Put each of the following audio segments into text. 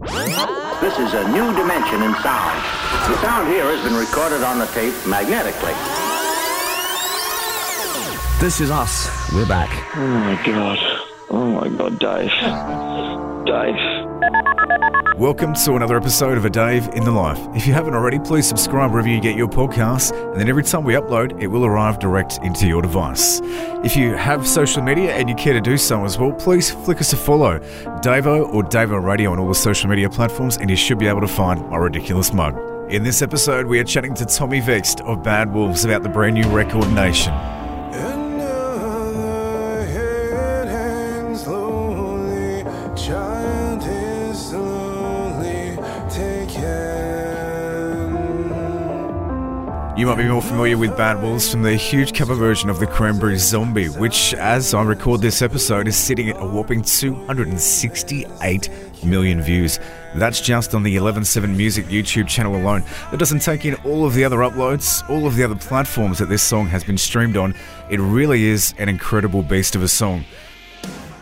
This is a new dimension in sound. The sound here has been recorded on the tape magnetically. This is us. We're back. Oh my god. Oh my god, Dave. Dave. Welcome to another episode of A Dave in the Life. If you haven't already, please subscribe wherever you get your podcasts, and then every time we upload, it will arrive direct into your device. If you have social media and you care to do so as well, please flick us a follow, Davo or Davo Radio on all the social media platforms, and you should be able to find my ridiculous mug. In this episode, we are chatting to Tommy Vext of Bad Wolves about the brand new record Nation. You might be more familiar with Bad Wolves from their huge cover version of the Cranberry Zombie, which, as I record this episode, is sitting at a whopping 268 million views. That's just on the 117 Music YouTube channel alone. That doesn't take in all of the other uploads, all of the other platforms that this song has been streamed on. It really is an incredible beast of a song.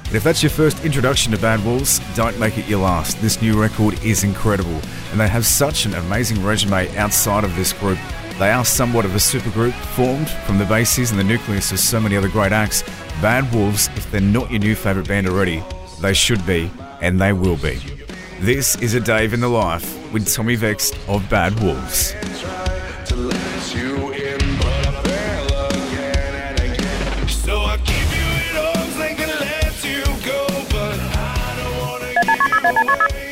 And if that's your first introduction to Bad Wolves, don't make it your last. This new record is incredible, and they have such an amazing resume outside of this group. They are somewhat of a supergroup formed from the bases and the nucleus of so many other great acts. Bad Wolves, if they're not your new favourite band already, they should be, and they will be. This is a Dave in the Life with Tommy Vext of Bad Wolves.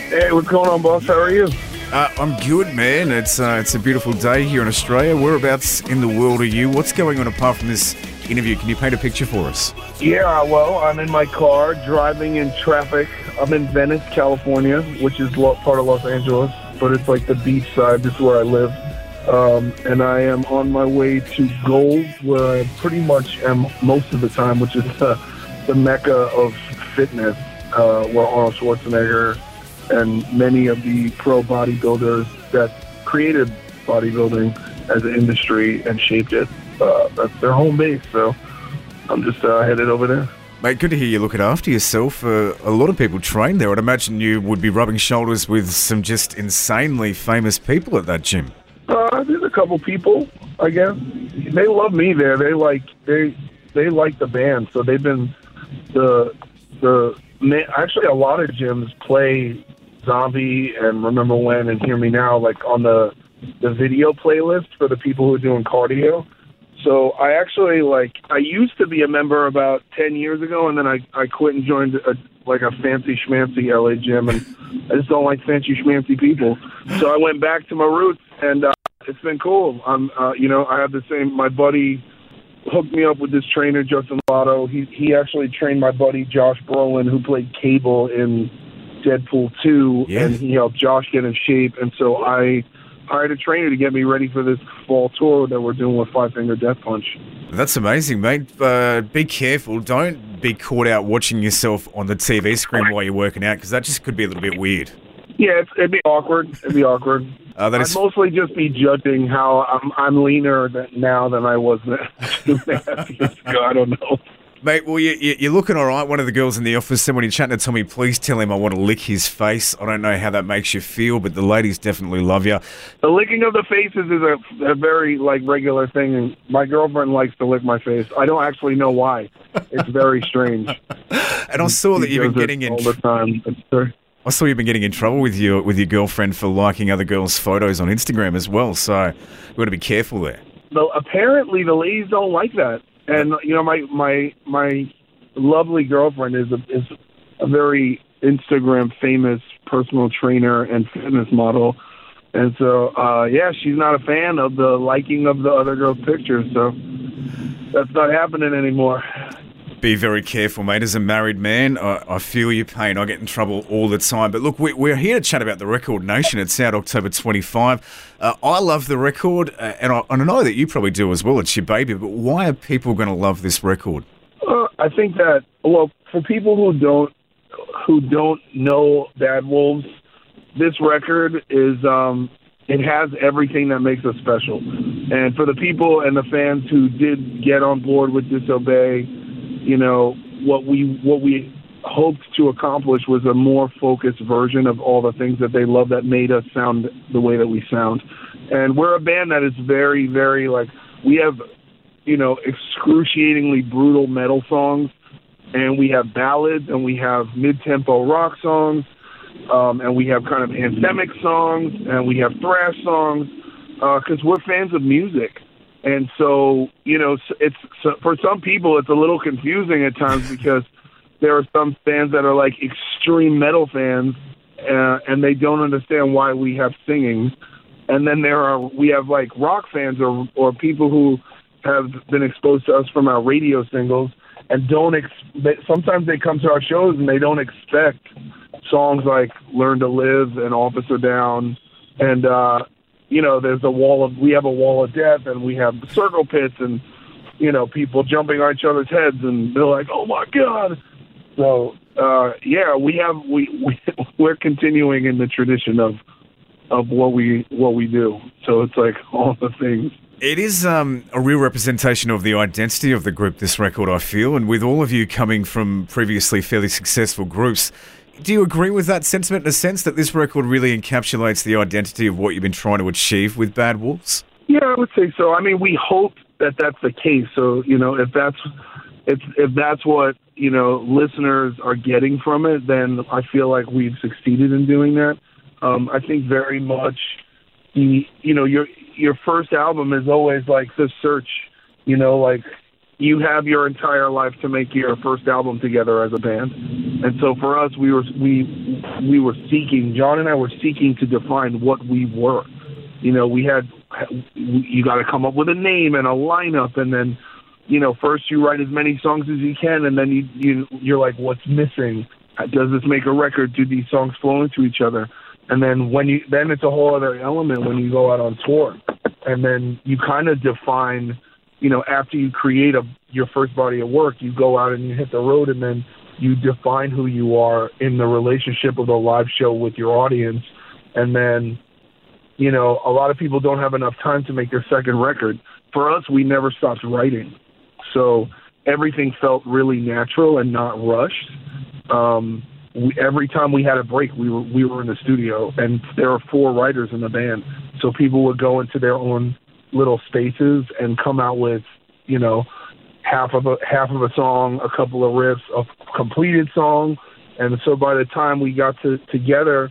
Hey, what's going on, boss? How are you? Uh, I'm good, man. It's uh, it's a beautiful day here in Australia. Whereabouts in the world are you? What's going on apart from this interview? Can you paint a picture for us? Yeah, well, I'm in my car driving in traffic. I'm in Venice, California, which is part of Los Angeles, but it's like the beach side. This is where I live. Um, and I am on my way to Gold, where I pretty much am most of the time, which is the, the mecca of fitness, uh, where Arnold Schwarzenegger and many of the pro bodybuilders that created bodybuilding as an industry and shaped it. Uh, that's their home base. So I'm just uh, headed over there. Mate, good to hear you looking after yourself. Uh, a lot of people train there. I'd imagine you would be rubbing shoulders with some just insanely famous people at that gym. Uh, there's a couple people, I guess. They love me there. They like they they like the band, so they've been the the actually a lot of gyms play Zombie and Remember When and Hear Me Now like on the the video playlist for the people who are doing cardio. So I actually like I used to be a member about ten years ago, and then I I quit and joined a, like a fancy schmancy LA gym, and I just don't like fancy schmancy people. So I went back to my roots, and uh, it's been cool. I'm uh, you know I have the same my buddy hooked me up with this trainer Justin Lotto. He he actually trained my buddy Josh Brolin, who played Cable in Deadpool two, Yeah. and he helped Josh get in shape, and so I hired a trainer to get me ready for this fall tour that we're doing with Five Finger Death Punch. That's amazing, mate. Uh, be careful. Don't be caught out watching yourself on the TV screen while you're working out because that just could be a little bit weird. Yeah, it's, it'd be awkward. It'd be awkward. Uh, I'd is mostly just be judging how I'm, I'm leaner than, now than I was two and a half years ago. I don't know. Mate, well, you, you, you're looking all right. One of the girls in the office said when you're chatting to Tommy, please tell him I want to lick his face. I don't know how that makes you feel, but the ladies definitely love you. The licking of the faces is a, a very like regular thing, and my girlfriend likes to lick my face. I don't actually know why. It's very strange. And I saw that you've been getting in. all the time. I saw you've been getting in trouble with your with your girlfriend for liking other girls' photos on Instagram as well. So you got to be careful there. Well, apparently the ladies don't like that, and you know my my my lovely girlfriend is a is a very Instagram famous personal trainer and fitness model, and so uh yeah, she's not a fan of the liking of the other girls' pictures. So that's not happening anymore. Be very careful, mate. As a married man, I, I feel your pain. I get in trouble all the time. But look, we, we're here to chat about the Record Nation. It's out October 25. Uh, I love the record, uh, and, I, I know that you probably do as well. It's your baby. But why are people going to love this record? Uh, I think that well, for people who don't who don't know Bad Wolves, this record is um, it has everything that makes us special. And for the people and the fans who did get on board with Disobey, you know what we what we hoped to accomplish was a more focused version of all the things that they love that made us sound the way that we sound. And we're a band that is very, very like we have, you know, excruciatingly brutal metal songs, and we have ballads, and we have mid-tempo rock songs, um, and we have kind of anthemic songs, and we have thrash songs, because we're fans of music. And so, you know, it's so for some people, it's a little confusing at times because there are some fans that are like extreme metal fans, uh, and they don't understand why we have singing. And then there are we have like rock fans or or people who have been exposed to us from our radio singles and don't ex- they, sometimes they come to our shows and they don't expect songs like learn to live and officer down and uh you know there's a wall of we have a wall of death and we have circle pits and you know people jumping on each other's heads and they're like oh my god. So uh yeah we have we, we we're continuing in the tradition of of what we what we do. So it's like all the things. It is um, a real representation of the identity of the group, this record, I feel. And with all of you coming from previously fairly successful groups, do you agree with that sentiment in a sense that this record really encapsulates the identity of what you've been trying to achieve with Bad Wolves? Yeah, I would say so. I mean, we hope that that's the case. So, you know, if that's if if that's what you know listeners are getting from it, then I feel like we've succeeded in doing that. Um, I think very much the you know your your first album is always like the search. You know, like you have your entire life to make your first album together as a band, and so for us, we were we we were seeking. John and I were seeking to define what we were you know, we had you got to come up with a name and a lineup, and then you know, first you write as many songs as you can, and then you you you're like, what's missing? Does this make a record? Do these songs flow into each other? And then when you then it's a whole other element when you go out on tour, and then you kind of define, you know, after you create a your first body of work, you go out and you hit the road, and then you define who you are in the relationship of the live show with your audience, and then you know, a lot of people don't have enough time to make their second record. For us, we never stopped writing. So everything felt really natural and not rushed. Um, we, every time we had a break, we were we were in the studio, and there are four writers in the band. So people would go into their own little spaces and come out with, you know, half of a half of a song, a couple of riffs, a completed song, and so by the time we got to together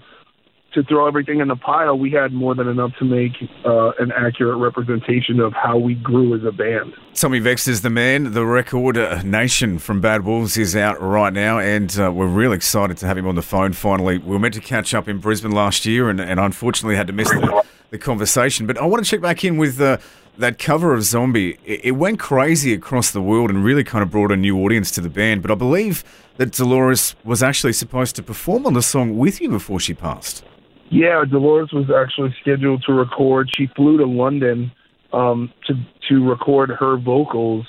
to throw everything in the pile, we had more than enough to make uh, an accurate representation of how we grew as a band. Tommy Vext is the man. The record uh, Nation from Bad Wolves is out right now, and uh, we're really excited to have him on the phone finally. We were meant to catch up in Brisbane last year, and, and unfortunately had to miss the, the conversation. But I want to check back in with uh, that cover of Zombie. It, it went crazy across the world and really kind of brought a new audience to the band. But I believe that Dolores was actually supposed to perform on the song with you before she passed. Yeah, Dolores was actually scheduled to record. She flew to London um, to to record her vocals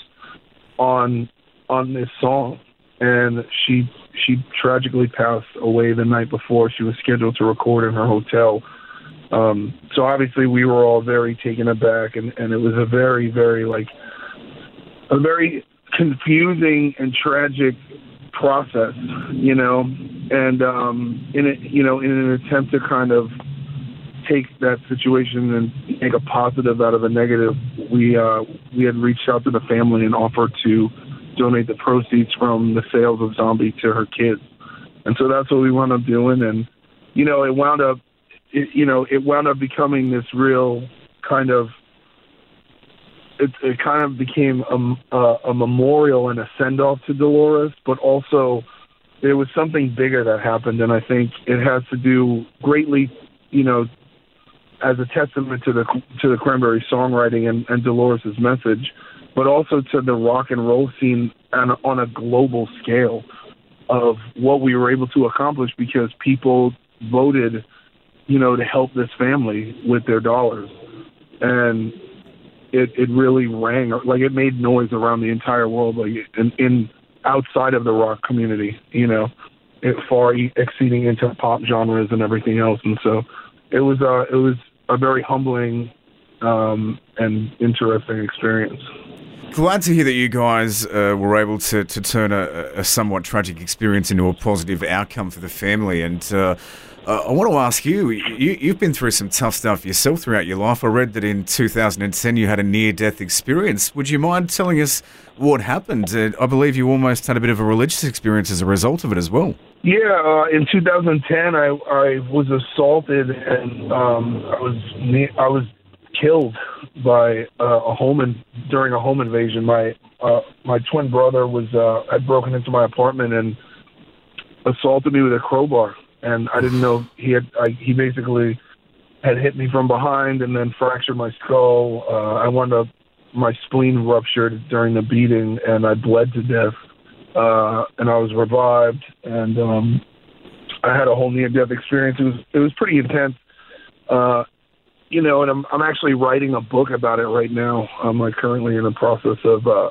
on on this song, and she she tragically passed away the night before. She was scheduled to record in her hotel. Um, so obviously we were all very taken aback, and and it was a very very like a very confusing and tragic process, you know, and um, in it, you know, in an attempt to kind of take that situation and make a positive out of a negative, we uh, we had reached out to the family and offered to donate the proceeds from the sales of Zombie to her kids, and so that's what we wound up doing, and you know, it wound up, it, you know, it wound up becoming this real kind of it, it kind of became a, a, a memorial and a send off to Dolores, but also there was something bigger that happened, and I think it has to do greatly, you know, as a testament to the to the Cranberry songwriting and, and Dolores's message, but also to the rock and roll scene on, on a global scale of what we were able to accomplish because people voted, you know, to help this family with their dollars, and it it really rang like it made noise around the entire world like in, in outside of the rock community you know it far exceeding into pop genres and everything else. And so it was uh it was a very humbling um and interesting experience Glad to hear that you guys uh, were able to, to turn a, a somewhat tragic experience into a positive outcome for the family. And uh, uh, I want to ask you, you, you've been through some tough stuff yourself throughout your life. I read that in 2010 you had a near death experience. Would you mind telling us what happened? Uh, I believe you almost had a bit of a religious experience as a result of it as well. Yeah, uh, in 2010, I I was assaulted and um, I was I was killed by uh, a home in, during a home invasion. My uh, my twin brother was uh, had broken into my apartment and assaulted me with a crowbar, and I didn't know he had. I, he basically had hit me from behind and then fractured my skull. Uh, I wound up my spleen ruptured during the beating, and I bled to death uh, and I was revived, and um, I had a whole near-death experience. It was it was pretty intense, uh, you know. And I'm I'm actually writing a book about it right now. I'm like currently in the process of uh,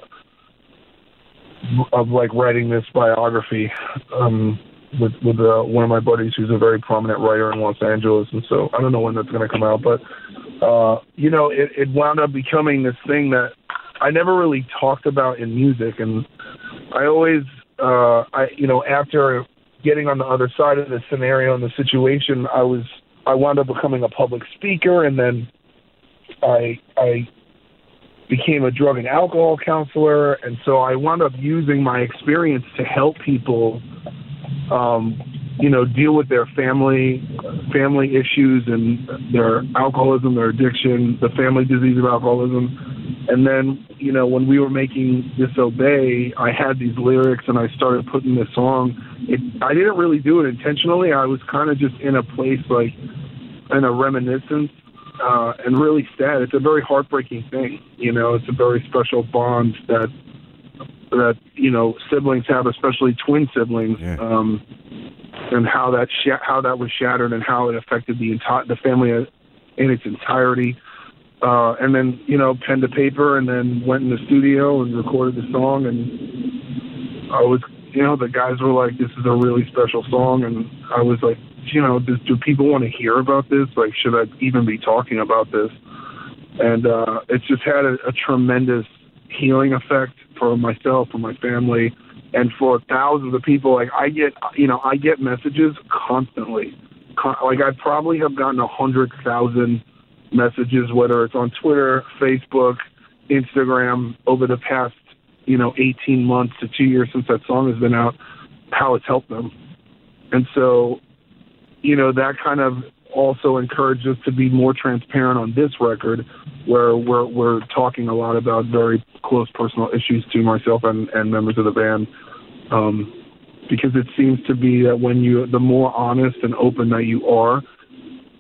of like writing this biography um, with with uh, one of my buddies who's a very prominent writer in Los Angeles, and so I don't know when that's going to come out, but uh, you know, it, it wound up becoming this thing that I never really talked about in music, and I always, uh, I you know, after getting on the other side of the scenario and the situation, I was I wound up becoming a public speaker, and then I I became a drug and alcohol counselor, and so I wound up using my experience to help people, um, you know, deal with their family family issues and their alcoholism, their addiction, the family disease of alcoholism. And then, you know, when we were making Disobey, I had these lyrics and I started putting this song. It, I didn't really do it intentionally. I was kind of just in a place like in a reminiscence uh, and really sad. It's a very heartbreaking thing. You know, it's a very special bond that that you know siblings have, especially twin siblings, Yeah. um, and how that sh- how that was shattered and how it affected the entire the family in its entirety. Uh, and then you know pen to paper, and then went in the studio and recorded the song. And I was, you know, the guys were like, "This is a really special song," and I was like, you know, does, do people want to hear about this? Like, should I even be talking about this? And uh, it's just had a, a tremendous healing effect for myself, for my family, and for thousands of people. Like I get, you know, I get messages constantly. Con- like I probably have gotten a hundred thousand messages, whether it's on Twitter, Facebook, Instagram, over the past, you know, 18 months to two years since that song has been out, how it's helped them. And so, you know, that kind of also encouraged us to be more transparent on this record, where we're we're talking a lot about very close personal issues to myself and, and members of the band. Um, because it seems to be that when you, the more honest and open that you are,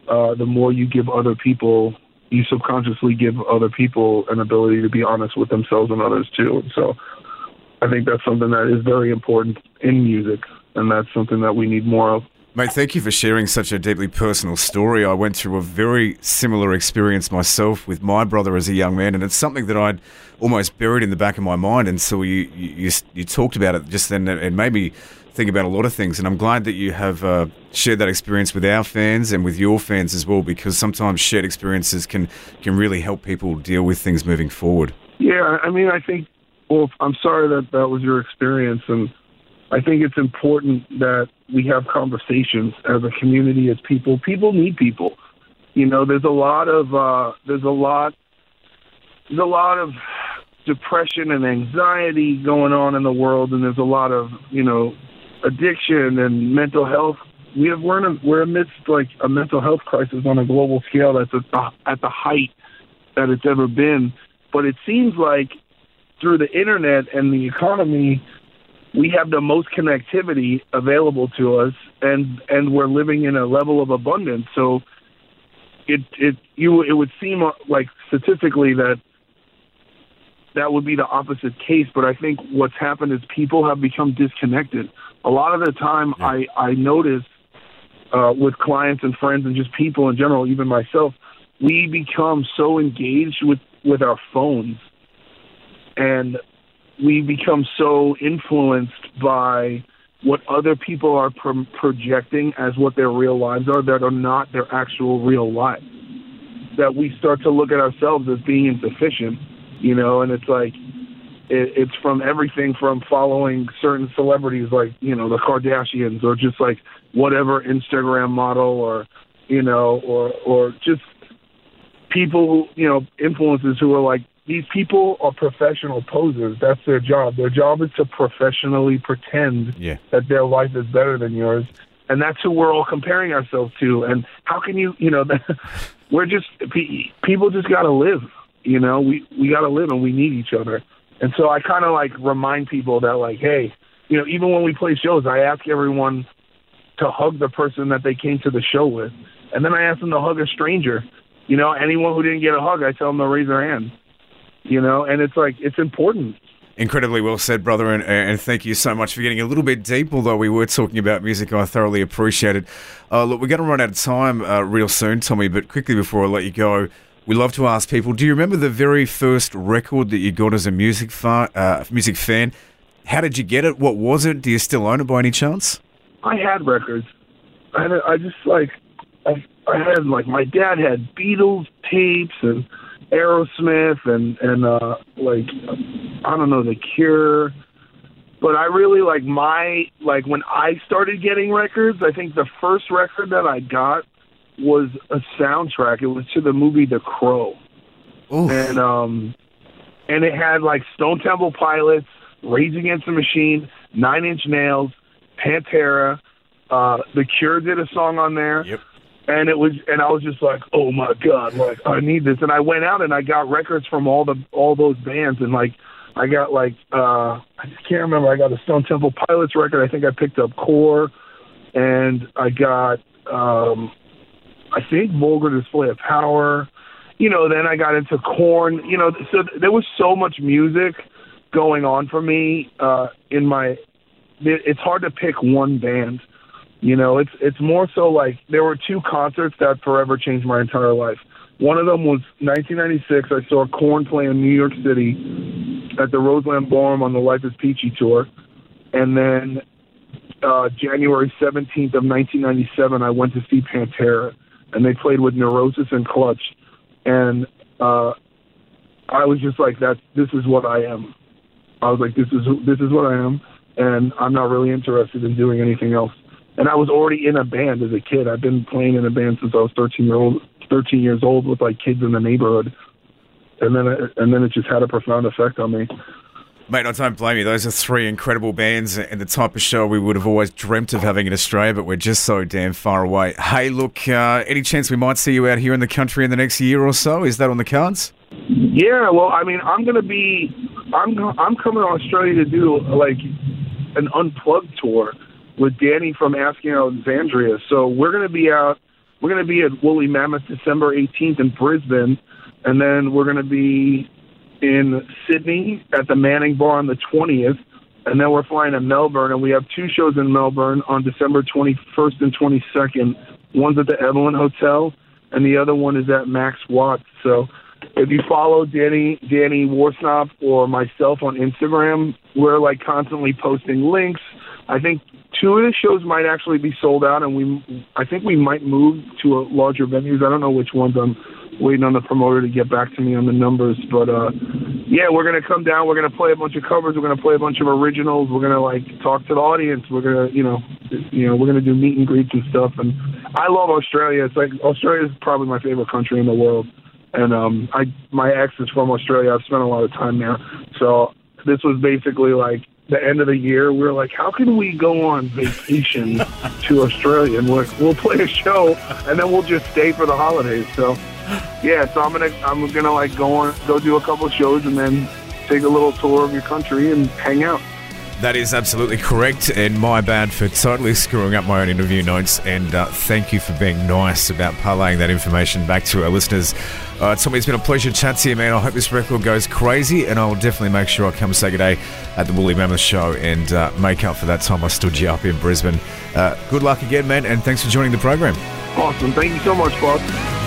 uh, the more you give other people, you subconsciously give other people an ability to be honest with themselves and others too. And so I think that's something that is very important in music, and that's something that we need more of. Mate, thank you for sharing such a deeply personal story. I went through a very similar experience myself with my brother as a young man, and it's something that I'd almost buried in the back of my mind until you you, you, you talked about it just then. It made me think about a lot of things, and I'm glad that you have uh, shared that experience with our fans and with your fans as well, because sometimes shared experiences can can really help people deal with things moving forward. Yeah, I mean, I think. Well, I'm sorry that that was your experience, and I think it's important that we have conversations as a community, as people. People need people. You know, there's a lot of uh, there's a lot there's a lot of depression and anxiety going on in the world, and there's a lot of you know addiction and mental health. We have we're in a, we're amidst like a mental health crisis on a global scale that's at the, at the height that it's ever been. But it seems like through the internet and the economy, we have the most connectivity available to us, and and we're living in a level of abundance. So it it you it would seem uh, like statistically that that would be the opposite case. But I think what's happened is people have become disconnected. A lot of the time, I I notice uh, with clients and friends and just people in general, even myself, we become so engaged with with our phones, and we become so influenced by what other people are pro- projecting as what their real lives are that are not their actual real lives. That we start to look at ourselves as being insufficient, you know, and it's like it, it's from everything from following certain celebrities like you know the Kardashians or just like whatever Instagram model or you know or or just people who you know influencers who are like these people are professional posers. That's their job. Their job is to professionally pretend Yeah. that their life is better than yours, and that's who we're all comparing ourselves to. And how can you, you know, we're just people just got to live. You know, we we got to live, and we need each other. And so I kind of like remind people that like, hey, you know, even when we play shows, I ask everyone to hug the person that they came to the show with, and then I ask them to hug a stranger. You know, anyone who didn't get a hug, I tell them to raise their hand. You know, and it's like it's important. Incredibly well said, brother, and, and thank you so much for getting a little bit deep. Although we were talking about music, I thoroughly appreciate it. Uh, look, we're going to run out of time uh, real soon, Tommy. But quickly before I let you go, we love to ask people: Do you remember the very first record that you got as a music uh, music fan? How did you get it? What was it? Do you still own it by any chance? I had records. I had, I just like I, I had like my dad had Beatles tapes and Aerosmith and and uh like I don't know the Cure. But I really like my like when I started getting records, I think the first record that I got was a soundtrack. It was to the movie The Crow. Oof. And um and it had like Stone Temple Pilots, Rage Against the Machine, Nine Inch Nails, Pantera, uh The Cure did a song on there Yep. and it was and I was just like, oh my god, like I need this, and I went out and I got records from all the all those bands, and like I got like uh I just can't remember, I got a Stone Temple Pilots record, I think I picked up Core, and I got um I think Vulgar Display of Power, you know, then I got into Korn, you know, so there was so much music going on for me uh in my it, it's hard to pick one band. You know, it's it's more so like there were two concerts that forever changed my entire life. One of them was 1996. I saw Korn play in New York City at the Roseland Ballroom on the Life is Peachy tour, and then uh, January 17th of 1997, I went to see Pantera, and they played with Neurosis and Clutch, and uh, I was just like, that. This is what I am. I was like, this is this is what I am, and I'm not really interested in doing anything else. And I was already in a band as a kid. I've been playing in a band since I was 13 year old, 13 years old with like kids in the neighborhood. And then and then it just had a profound effect on me. Mate, I don't blame you. Those are three incredible bands and the type of show we would have always dreamt of having in Australia, but we're just so damn far away. Hey, look, uh, any chance we might see you out here in the country in the next year or so? Is that on the cards? Yeah, well, I mean, I'm gonna be, I'm I'm coming to Australia to do like an unplugged tour with Danny from Asking Alexandria. So we're gonna be out, we're gonna be at Woolly Mammoth December 18th in Brisbane, and then we're gonna be in Sydney at the Manning Bar on the 20th, and then we're flying to Melbourne, and we have two shows in Melbourne on December 21st and 22nd. One's at the Evelyn Hotel, and the other one is at Max Watts. So if you follow Danny Danny Worsnop or myself on Instagram, we're like constantly posting links. I think two of the shows might actually be sold out, and we I think we might move to a larger venues. I don't know which ones. I'm waiting on the promoter to get back to me on the numbers, but uh, yeah, we're gonna come down. We're gonna play a bunch of covers. We're gonna play a bunch of originals. We're gonna like talk to the audience. We're gonna you know you know we're gonna do meet and greets and stuff. And I love Australia. It's like Australia is probably my favorite country in the world and um I my ex is from Australia. I've spent a lot of time there. So this was basically like the end of the year. We were like, how can we go on vacation to Australia and we'll, we'll play a show and then we'll just stay for the holidays. So yeah, so I'm gonna I'm gonna like go on go do a couple shows and then take a little tour of your country and hang out. That is absolutely correct, and my bad for totally screwing up my own interview notes. And uh, thank you for being nice about parlaying that information back to our listeners. Uh, Tommy, it's been a pleasure to chat to you, man. I hope this record goes crazy, and I'll definitely make sure I come say good day at the Woolly Mammoth show and uh, make up for that time I stood you up in Brisbane. Uh, good luck again, man, and thanks for joining the program. Awesome. Thank you so much, Bob.